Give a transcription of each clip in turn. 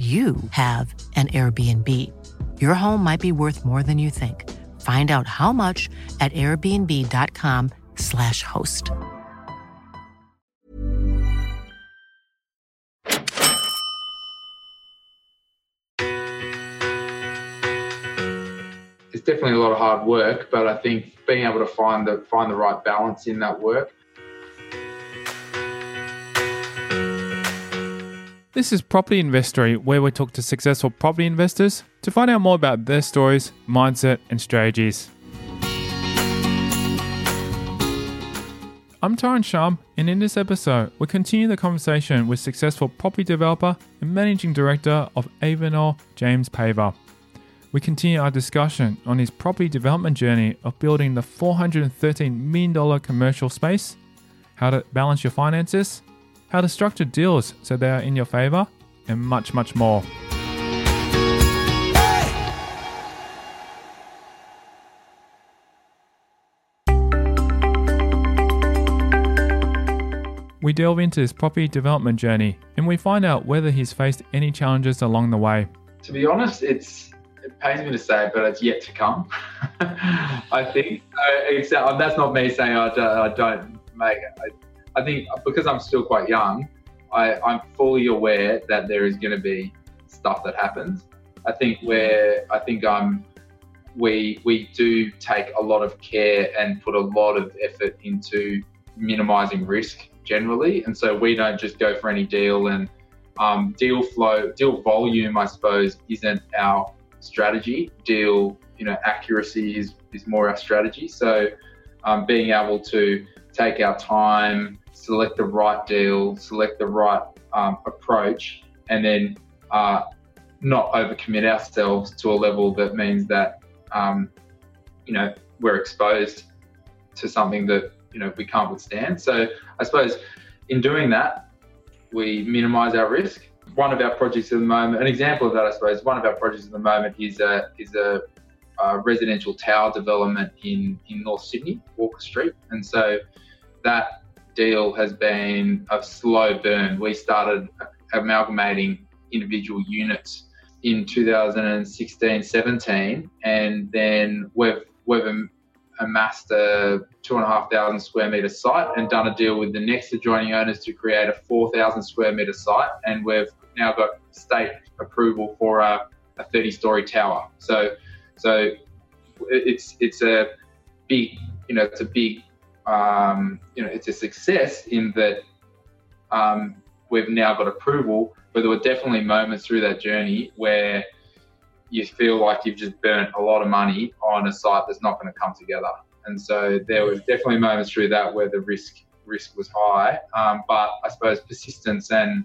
you have an Airbnb. Your home might be worth more than you think. Find out how much at airbnb.com/slash host. It's definitely a lot of hard work, but I think being able to find the find the right balance in that work This is Property Investory, where we talk to successful property investors to find out more about their stories, mindset, and strategies. I'm Tyron Shum, and in this episode, we continue the conversation with successful property developer and managing director of Avenor, James Paver. We continue our discussion on his property development journey of building the $413 million commercial space, how to balance your finances, how to structure deals so they are in your favor, and much, much more. We delve into his property development journey and we find out whether he's faced any challenges along the way. To be honest, it's it pains me to say, but it's yet to come. I think uh, except, that's not me saying I don't, I don't make it. I, I think because I'm still quite young, I, I'm fully aware that there is going to be stuff that happens. I think where I think I'm we we do take a lot of care and put a lot of effort into minimizing risk generally, and so we don't just go for any deal and um, deal flow, deal volume, I suppose, isn't our strategy. Deal you know accuracy is is more our strategy. So um, being able to take our time, select the right deal, select the right um, approach, and then uh, not overcommit ourselves to a level that means that um, you know we're exposed to something that you know we can't withstand. So I suppose in doing that, we minimise our risk. One of our projects at the moment, an example of that, I suppose, one of our projects at the moment is a is a, a residential tower development in in North Sydney, Walker Street, and so that deal has been a slow burn. We started amalgamating individual units in 2016 17 and then we've we've amassed a two and a half thousand square meter site and done a deal with the next adjoining owners to create a 4,000 square meter site and we've now got state approval for a, a 30 story tower so so it's it's a big you know it's a big um, you know, it's a success in that um, we've now got approval. But there were definitely moments through that journey where you feel like you've just burnt a lot of money on a site that's not going to come together. And so there was definitely moments through that where the risk risk was high. Um, but I suppose persistence and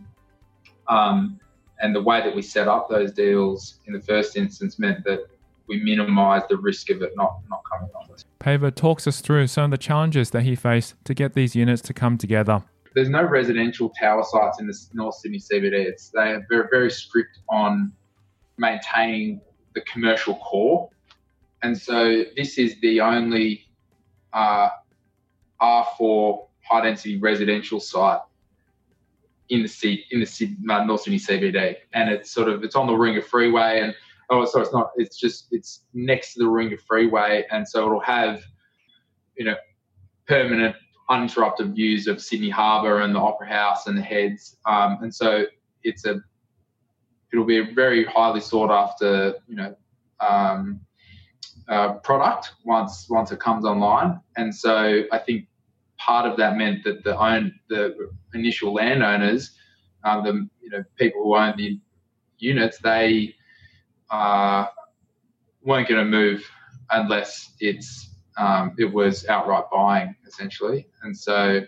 um, and the way that we set up those deals in the first instance meant that we minimised the risk of it not not coming off. Paver talks us through some of the challenges that he faced to get these units to come together. There's no residential tower sites in the North Sydney CBD. It's they are very, very strict on maintaining the commercial core, and so this is the only uh, R4 high density residential site in the in the uh, North Sydney CBD, and it's sort of it's on the Warringah Freeway, and oh, so it's not. It's just it's next to the Warringah Freeway, and so it'll have, you know, permanent uninterrupted views of Sydney Harbour and the Opera House and the Heads, um, and so it's a it'll be a very highly sought after, you know, um, uh, product once once it comes online, and so I think part of that meant that the own the initial landowners, um, the you know people who own the units, they uh, weren't going to move unless it's um, it was outright buying essentially. And so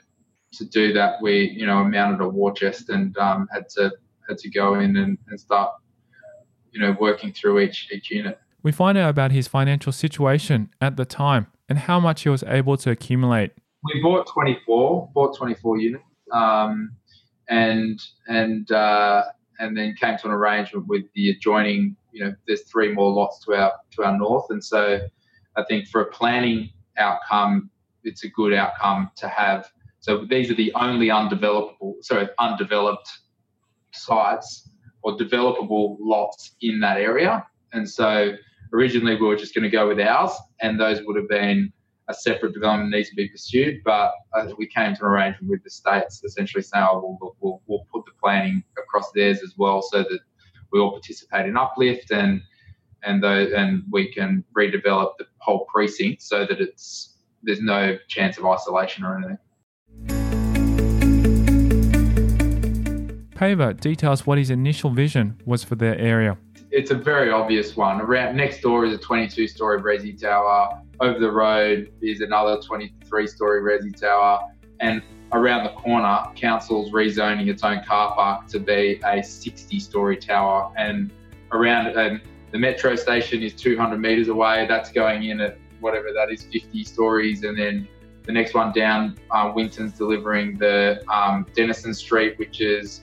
to do that, we you know mounted a war chest and um, had to had to go in and, and start you know, working through each each unit. We find out about his financial situation at the time and how much he was able to accumulate. We bought 24, bought 24 units, um, and and uh, and then came to an arrangement with the adjoining. You know, there's three more lots to our to our north, and so I think for a planning outcome, it's a good outcome to have. So these are the only undevelopable, sorry, undeveloped sites or developable lots in that area. And so originally we were just going to go with ours, and those would have been a separate development needs to be pursued. But we came to an arrangement with the states, essentially saying, "Oh, we'll, we'll, we'll put the planning across theirs as well, so that we all participate in uplift and and those, and we can redevelop the whole precinct so that it's there's no chance of isolation or anything." Paver details what his initial vision was for their area. It's a very obvious one. Around next door is a 22 story resi tower. Over the road is another 23 story resi tower. And around the corner, council's rezoning its own car park to be a 60 story tower. And around and the metro station is 200 meters away. That's going in at whatever that is, 50 stories. And then the next one down, uh, Winten's delivering the um, Denison Street, which is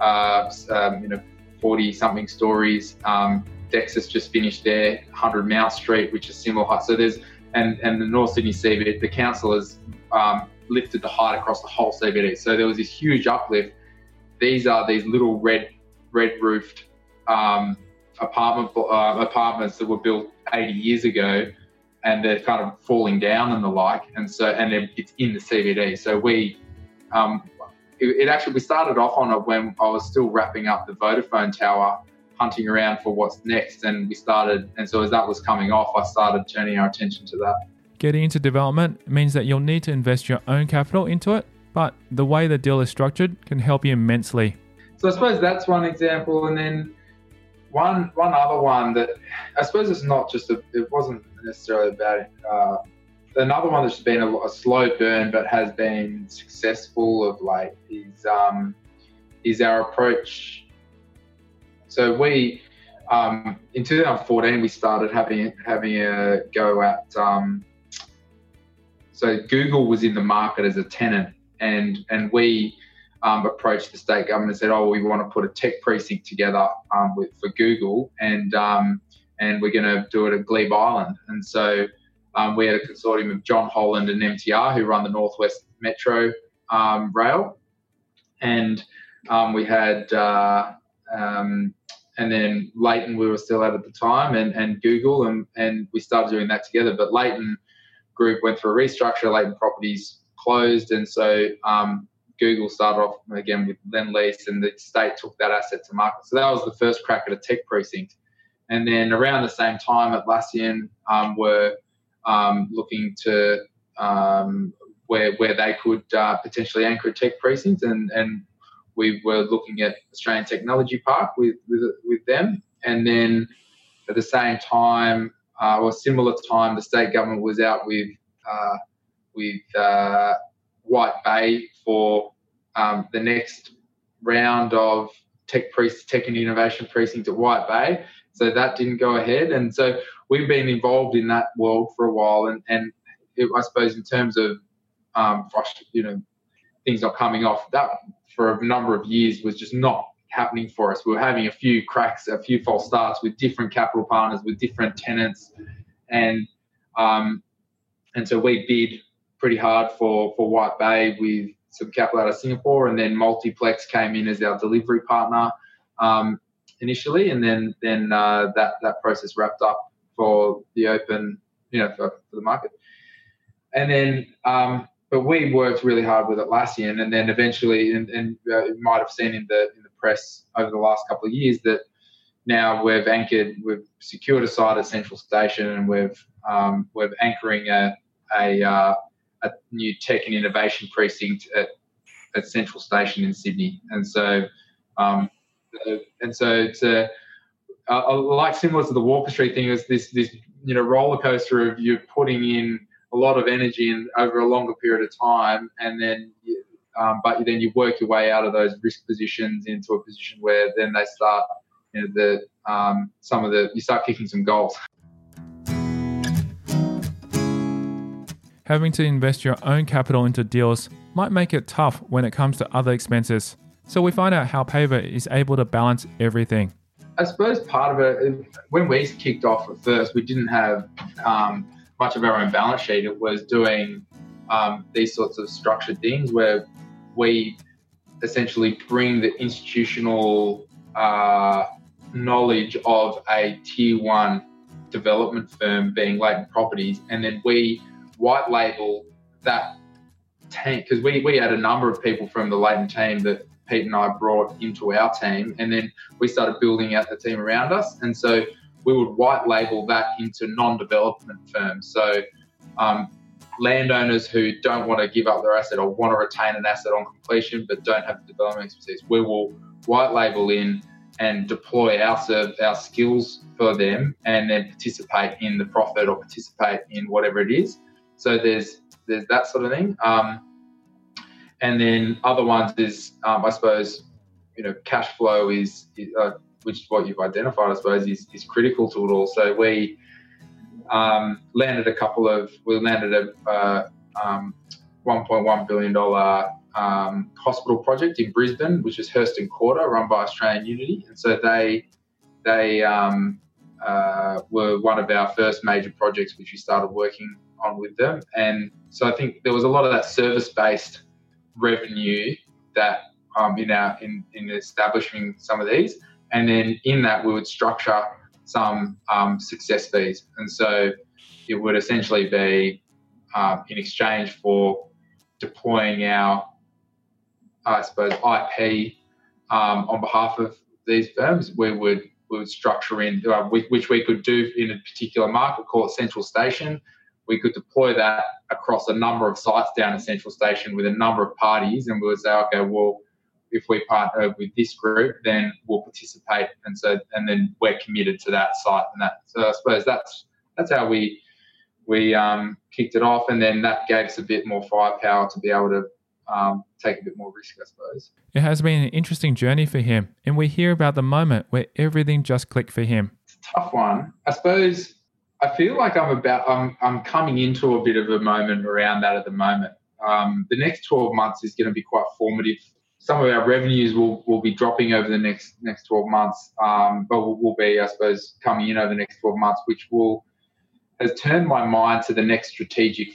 uh, um, you know, 40 something stories. Um, Dexus just finished their 100 Mount Street, which is similar height. So there's, and, and the North Sydney CBD, the council has um, lifted the height across the whole CBD. So there was this huge uplift. These are these little red, red roofed um, apartment uh, apartments that were built 80 years ago, and they're kind of falling down and the like. And so, and it's in the CBD. So we um, it, it, actually we started off on it when I was still wrapping up the Vodafone tower, hunting around for what's next, and we started. And so as that was coming off, I started turning our attention to that. Getting into development means that you'll need to invest your own capital into it, but the way the deal is structured can help you immensely. So I suppose that's one example, and then one one other one that I suppose it's not just a, it wasn't necessarily about uh, another one that's been a, a, slow burn but has been successful of late is um, is our approach. So we um, in 2014 we started having having a go at. Um, so Google was in the market as a tenant, and and we um, approached the state government and said, "Oh, we want to put a tech precinct together um, with for Google, and um, and we're going to do it at Glebe Island." And so um, we had a consortium of John Holland and MTR who run the Northwest Metro um, Rail, and um, we had uh, and then Leighton we were still at at the time, and, and Google, and and we started doing that together. But Leighton Group went through a restructure. Leighton Properties closed, and so um, Google started off again with Lendlease, and the state took that asset to market. So that was the first crack at a tech precinct. And then around the same time, Atlassian um, were um, looking to um, where where they could uh, potentially anchor a tech precinct, and and we were looking at Australian Technology Park with with, with them, and then at the same time uh, or similar time, the state government was out with uh, with uh, White Bay for um, the next round of tech tech and innovation precinct at White Bay. So that didn't go ahead, and so we've been involved in that world for a while, and and it, I suppose in terms of um, you know things not coming off that for a number of years was just not happening for us. We were having a few cracks, a few false starts with different capital partners, with different tenants, and um, and so we bid pretty hard for for White Bay with some capital out of Singapore, and then Multiplex came in as our delivery partner um, initially, and then then uh, that that process wrapped up for the open, you know, for, for the market. And then, um, but we worked really hard with Atlassian, and then eventually, and, and uh, you might have seen in the in the press over the last couple of years that now we've anchored, we've secured a site at Central Station, and we've um, we're anchoring a a, uh, a new tech and innovation precinct at at Central Station in Sydney, and so um, and so it's a like similar to the Walker Street thing, is this this you know roller coaster of you putting in a lot of energy and over a longer period of time, and then um, but then you work your way out of those risk positions into a position where then they start you know, the um, some of the you start kicking some goals. Having to invest your own capital into deals might make it tough when it comes to other expenses. So we find out how Paver is able to balance everything. I suppose part of it, when we kicked off at first, we didn't have um, much of our own balance sheet. It was doing um, these sorts of structured things where we essentially bring the institutional uh, knowledge of a tier one development firm being Leighton Properties, and then we white label that team because we, we had a number of people from the Leighton team that Pete and I brought into our team, and then we started building out the team around us, and so we would white label that into non-development firms. So um, landowners who don't want to give up their asset or want to retain an asset on completion but don't have the development expertise, we will white label in and deploy our serve, our skills for them, and then participate in the profit or participate in whatever it is. So there's there's that sort of thing. Um, and then other ones is um, I suppose you know cash flow is, is uh, which is what you've identified I suppose is, is critical to it all. So we um, landed a couple of we landed a uh, um, 1.1 billion dollar um, hospital project in Brisbane, which is Herston Quarter, run by Australian Unity, and so they they um, uh, were one of our first major projects which we started working on with them, and so I think there was a lot of that service based revenue that um, in our in, in establishing some of these, and then in that we would structure some um, success fees, and so it would essentially be um, in exchange for deploying our, I suppose, IP um, on behalf of these firms. We would we would structure in uh, which we could do in a particular market, call it Central Station. We could deploy that across a number of sites down in Central Station with a number of parties, and we would say, okay, well, if we partner with this group, then we'll participate, and so and then we're committed to that site and that. So I suppose that's that's how we we um, kicked it off, and then that gave us a bit more firepower to be able to um, take a bit more risk, I suppose. It has been an interesting journey for him, and we hear about the moment where everything just clicked for him. It's a tough one, I suppose. I feel like I'm about I'm I'm coming into a bit of a moment around that at the moment. Um, the next 12 months is going to be quite formative some of our revenues will, will be dropping over the next next 12 months, um, but will, will, be, I suppose, coming in over the next 12 months, which will has turned my mind to the next strategic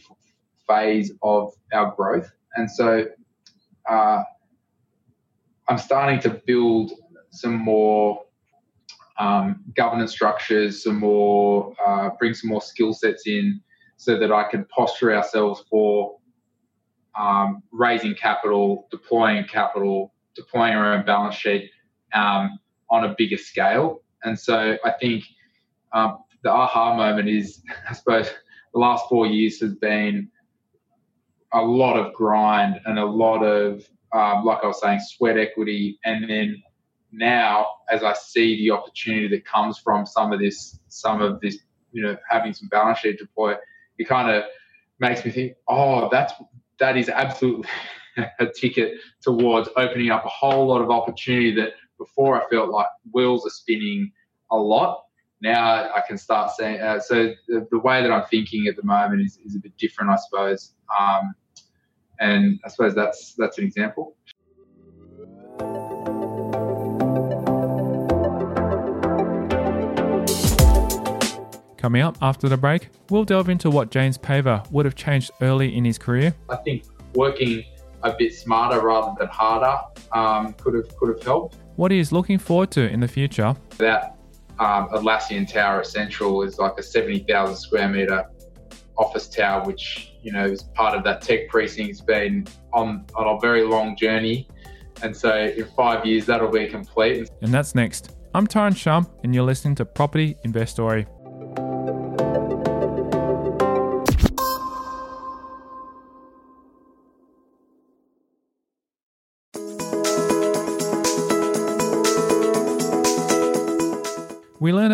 phase of our growth. And so uh, I'm starting to build some more um, governance structures, some more, uh, bring some more skill sets in so that I can posture ourselves for um, raising capital, deploying capital, deploying our own balance sheet um, on a bigger scale. And so I think um, the aha moment is, I suppose, the last four years has been a lot of grind and a lot of, um, like I was saying, sweat equity. And then now, as I see the opportunity that comes from some of this, some of this, you know, having some balance sheet deploy, it kind of makes me think, oh, that's that is absolutely a ticket towards opening up a whole lot of opportunity that before I felt like wheels are spinning a lot. Now I can start saying, uh, so the, the, way that I'm thinking at the moment is, is a bit different, I suppose. Um, and I suppose that's that's an example. Coming up after the break, we'll delve into what James Paver would have changed early in his career. I think working a bit smarter rather than harder um, could have could have helped. What he is looking forward to in the future. That um, Atlassian Tower at Central is like a seventy thousand square meter office tower, which you know is part of that tech precinct. It's been on on a very long journey, and so in five years that'll be complete. And that's next. I'm Tyron Shum, and you're listening to Property Investory.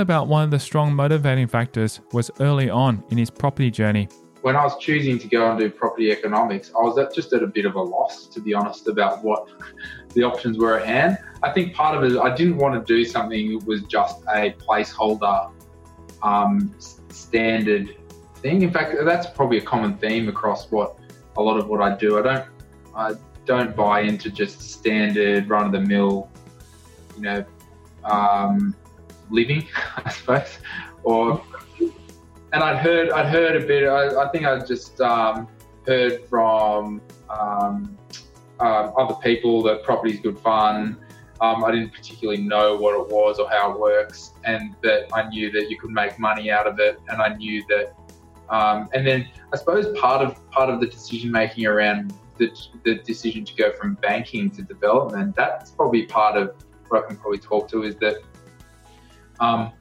About one of the strong motivating factors was early on in his property journey. When I was choosing to go and do property economics, I was just at a bit of a loss, to be honest, about what the options were at hand. I think part of it, I didn't want to do something that was just a placeholder um, standard thing. In fact, that's probably a common theme across what a lot of what I do. I don't, I don't buy into just standard run of the mill, you know, um, living, I suppose. Or, and I'd heard, I'd heard a bit. I, I think I just um, heard from um, uh, other people that property is good fun. Um, I didn't particularly know what it was or how it works, and that I knew that you could make money out of it, and I knew that. Um, and then I suppose part of part of the decision making around the, the decision to go from banking to development, that's probably part of what I can probably talk to is that um,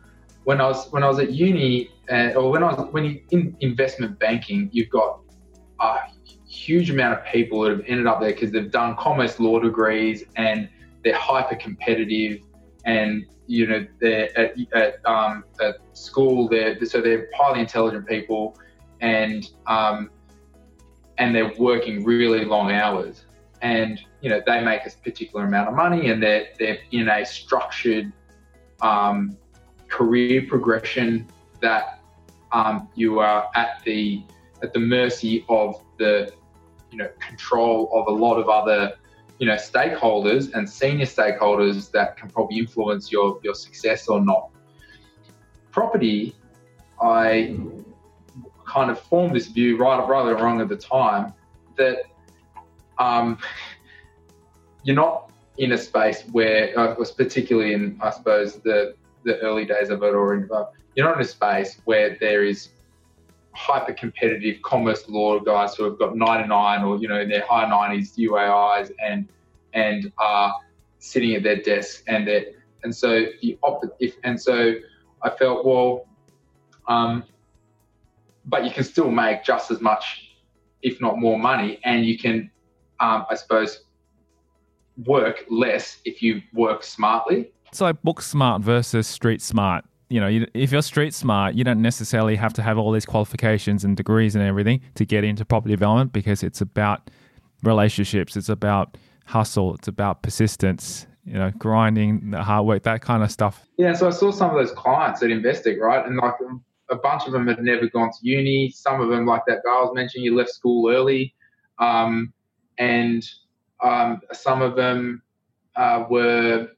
when I was when I was at uni uh, or when I was when you in investment banking, you've got a huge amount of people that have ended up there because they've done commerce law degrees and they're hyper competitive and you know they're at, at, um, at school they're so they're highly intelligent people and um, and they're working really long hours and you know they make a particular amount of money and they're they're in a structured um, career progression that um, you are at the at the mercy of the you know control of a lot of other you know stakeholders and senior stakeholders that can probably influence your your success or not. Property, I kind of formed this view right right or wrong at the time that um, you're not in a space where uh, particularly in I suppose the the early days of it or uh, you're not in a space where there is hyper competitive commerce law guys who have got 99 or you know in their high 90s UAIs and and are sitting at their desks and that and so the op- if and so I felt well um, but you can still make just as much if not more money and you can um, I suppose work less if you work smartly it's like book smart versus street smart you know, you, if you're street smart, you don't necessarily have to have all these qualifications and degrees and everything to get into property development because it's about relationships, it's about hustle, it's about persistence, you know, grinding, the hard work, that kind of stuff. Yeah, so I saw some of those clients at Investec, right? And like a bunch of them had never gone to uni. Some of them, like that guy I was mentioning, you left school early. Um, and um, some of them uh, were,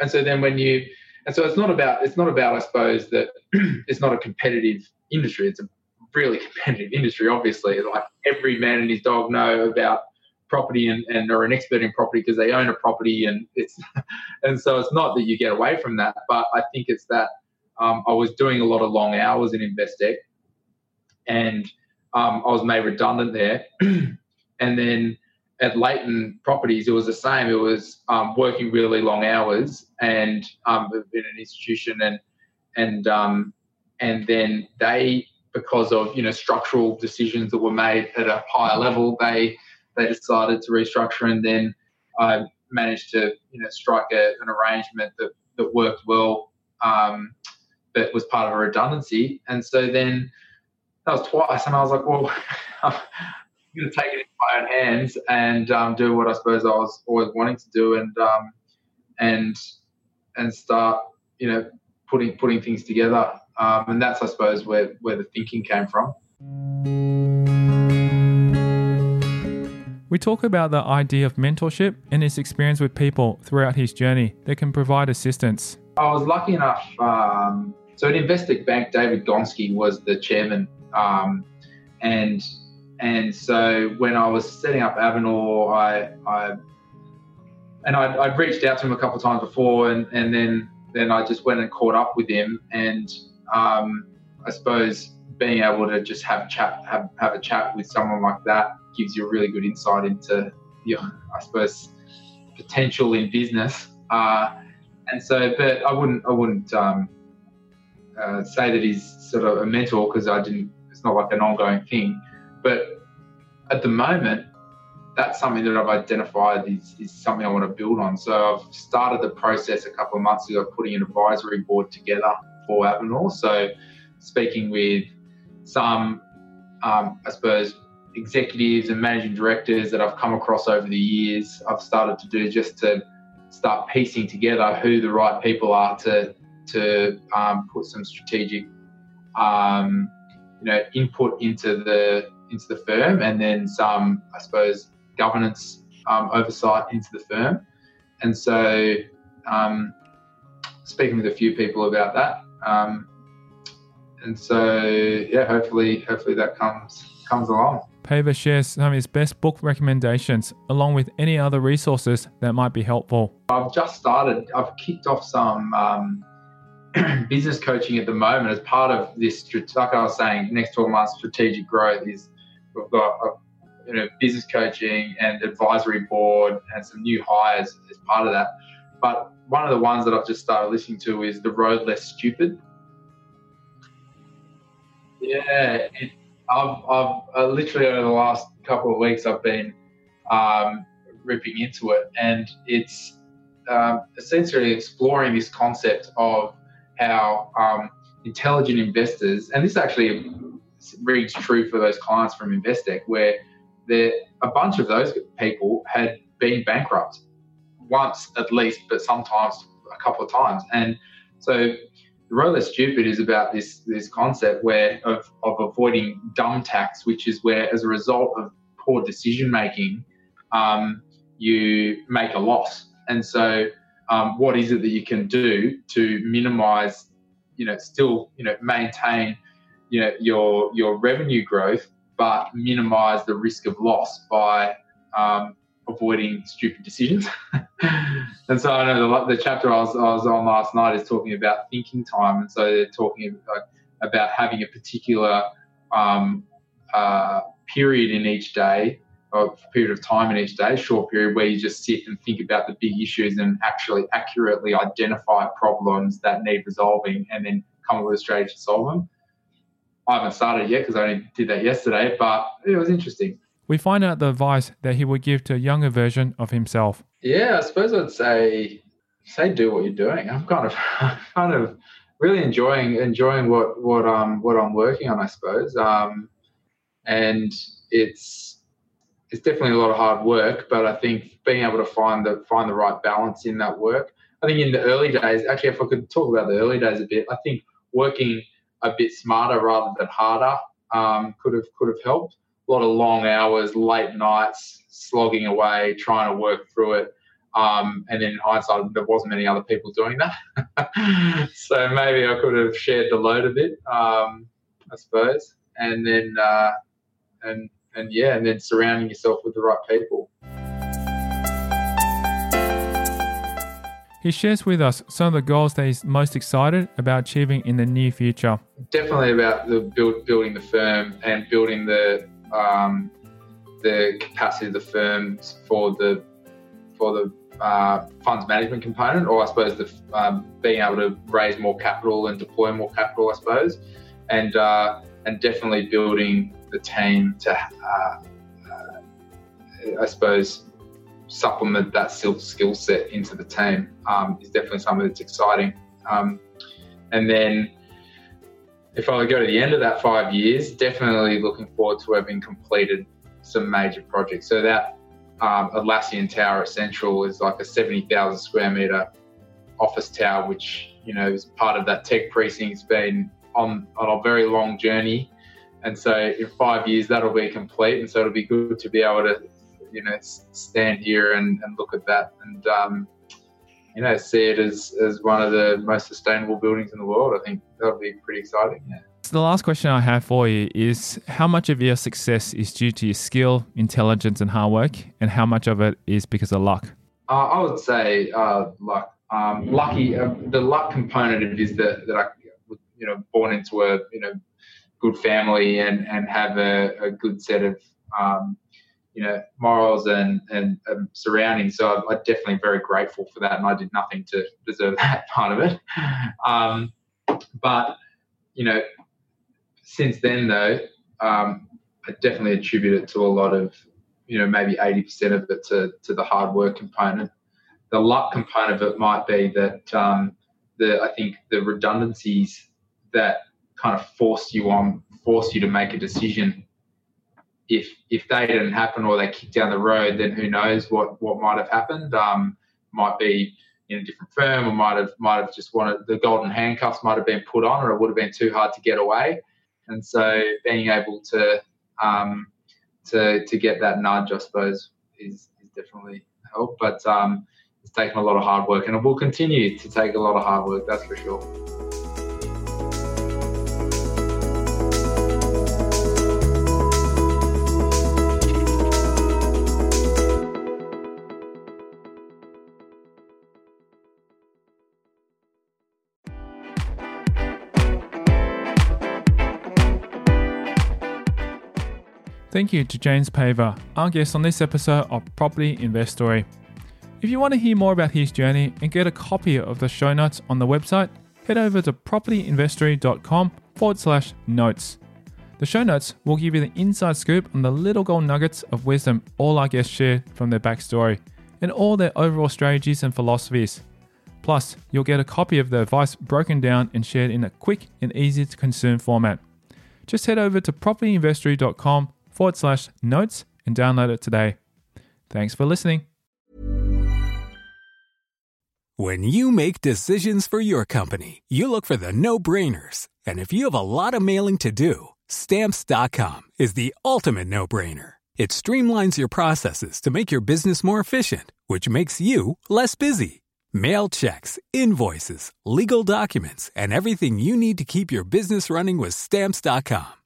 and so then when you, and so it's not about it's not about I suppose that it's not a competitive industry. It's a really competitive industry. Obviously, like every man and his dog know about property and, and are an expert in property because they own a property and it's and so it's not that you get away from that, but I think it's that um, I was doing a lot of long hours in Investec and um, I was made redundant there, and then at Leighton Properties, it was the same. It was um, working really long hours and um, in an institution, and and um, and then they, because of you know structural decisions that were made at a higher level, they they decided to restructure, and then I managed to you know strike a, an arrangement that that worked well, um, that was part of a redundancy, and so then that was twice, and I was like, well. going to take it into my own hands and um, do what I suppose I was always wanting to do, and um, and and start, you know, putting putting things together. Um, and that's, I suppose, where where the thinking came from. We talk about the idea of mentorship and his experience with people throughout his journey that can provide assistance. I was lucky enough. Um, so at Investec Bank, David Gonski was the chairman, um, and and so when I was setting up Avenor, I, I and I'd, I'd, reached out to him a couple of times before, and, and then then I just went and caught up with him, and um, I suppose being able to just have a chat, have, have a chat with someone like that gives you a really good insight into your, I suppose, potential in business. Uh, and so, but I wouldn't, I wouldn't um, uh, say that he's sort of a mentor because I didn't. It's not like an ongoing thing. But at the moment, that's something that I've identified is, is something I want to build on. So I've started the process a couple of months ago, of putting an advisory board together for Avenor. So speaking with some, um, I suppose, executives and managing directors that I've come across over the years, I've started to do just to start piecing together who the right people are to to um, put some strategic um, you know input into the into the firm and then some I suppose governance um, oversight into the firm and so um, speaking with a few people about that um, and so yeah hopefully hopefully that comes comes along Paver shares some of his best book recommendations along with any other resources that might be helpful. I've just started, I've kicked off some um, business coaching at the moment as part of this, like I was saying, next 12 months strategic growth is we've got a, you know, business coaching and advisory board and some new hires as part of that. But one of the ones that I've just started listening to is The Road Less Stupid. Yeah, it, I've, I've uh, literally over the last couple of weeks, I've been um, ripping into it, and it's um, essentially exploring this concept of how um, intelligent investors, and this actually reads true for those clients from Investec, where a bunch of those people had been bankrupt once at least, but sometimes a couple of times, and so the road less stupid is about this this concept where of, of avoiding dumb tax, which is where as a result of poor decision making, um, you make a loss. And so, um, what is it that you can do to minimize, you know, still you know maintain, you know, your your revenue growth, but minimize the risk of loss by um, avoiding stupid decisions. and so I know the, the chapter I was, I was on last night is talking about thinking time. And so they're talking about, about having a particular um, uh, period in each day, or period of time in each day, short period, where you just sit and think about the big issues and actually accurately identify problems that need resolving and then come up with a strategy to solve them. I haven't started yet because I only did that yesterday, but it was interesting we find out the advice that he would give to a younger version of himself. Yeah, I suppose I'd say say do what you're doing. I'm kind of kind of really enjoying enjoying what what um what I'm working on. I suppose, um, and it's it's definitely a lot of hard work. But I think being able to find the find the right balance in that work. I think in the early days, actually, if I could talk about the early days a bit, I think working a bit smarter rather than harder um, could have could have helped a lot of long hours, late nights, slogging away, trying to work through it. Um, and then in hindsight, there wasn't many other people doing that. so maybe I could have shared the load a bit, um, I suppose. And then, uh, and and yeah, and then surrounding yourself with the right people. He shares with us some of the goals that he's most excited about achieving in the near future. Definitely about the build, building the firm and building the um, the capacity of the firm for the for the uh, funds management component, or I suppose the um, being able to raise more capital and deploy more capital, I suppose, and uh, and definitely building the team to, uh, uh I suppose, supplement that skill set into the team um, is definitely something that's exciting. Um, and then if I go to the end of that five years, definitely looking forward to having completed some major projects. So that um, Atlassian Tower Central is like a 70,000 square metre office tower, which, you know, is part of that tech precinct. It's been on, on a very long journey. And so in five years, that'll be complete. And so it'll be good to be able to, you know, stand here and, and look at that and, um, you know, see it as, as one of the most sustainable buildings in the world. I think that'll be pretty exciting. Yeah. So the last question I have for you is how much of your success is due to your skill, intelligence, and hard work, and how much of it is because of luck? Uh, I would say uh, luck. Um, lucky, uh, the luck component of it is that, that I, you know, born into a you know good family and and have a, a good set of um, you know morals and and um, surroundings. So I'm, definitely very grateful for that, and I did nothing to deserve that part of it. Um, but you know, since then though, um, I definitely attribute it to a lot of you know maybe eighty percent of it to to the hard work component. The luck component of it might be that um, the I think the redundancies that kind of force you on force you to make a decision if if they didn't happen or they kicked down the road, then who knows what what might have happened? Um, might be in a different firm, or might have might have just wanted the golden handcuffs might have been put on, or it would have been too hard to get away. And so being able to um, to to get that nudge, I suppose, is, is definitely help. But um, it's taken a lot of hard work, and it will continue to take a lot of hard work. That's for sure. Thank you to James Paver, our guest on this episode of Property Investory. If you want to hear more about his journey and get a copy of the show notes on the website, head over to propertyinvestory.com forward slash notes. The show notes will give you the inside scoop on the little gold nuggets of wisdom all our guests share from their backstory and all their overall strategies and philosophies. Plus, you'll get a copy of the advice broken down and shared in a quick and easy to consume format. Just head over to propertyinvestory.com forward slash notes and download it today. Thanks for listening. When you make decisions for your company, you look for the no brainers. And if you have a lot of mailing to do, stamps.com is the ultimate no brainer. It streamlines your processes to make your business more efficient, which makes you less busy. Mail checks, invoices, legal documents, and everything you need to keep your business running with stamps.com.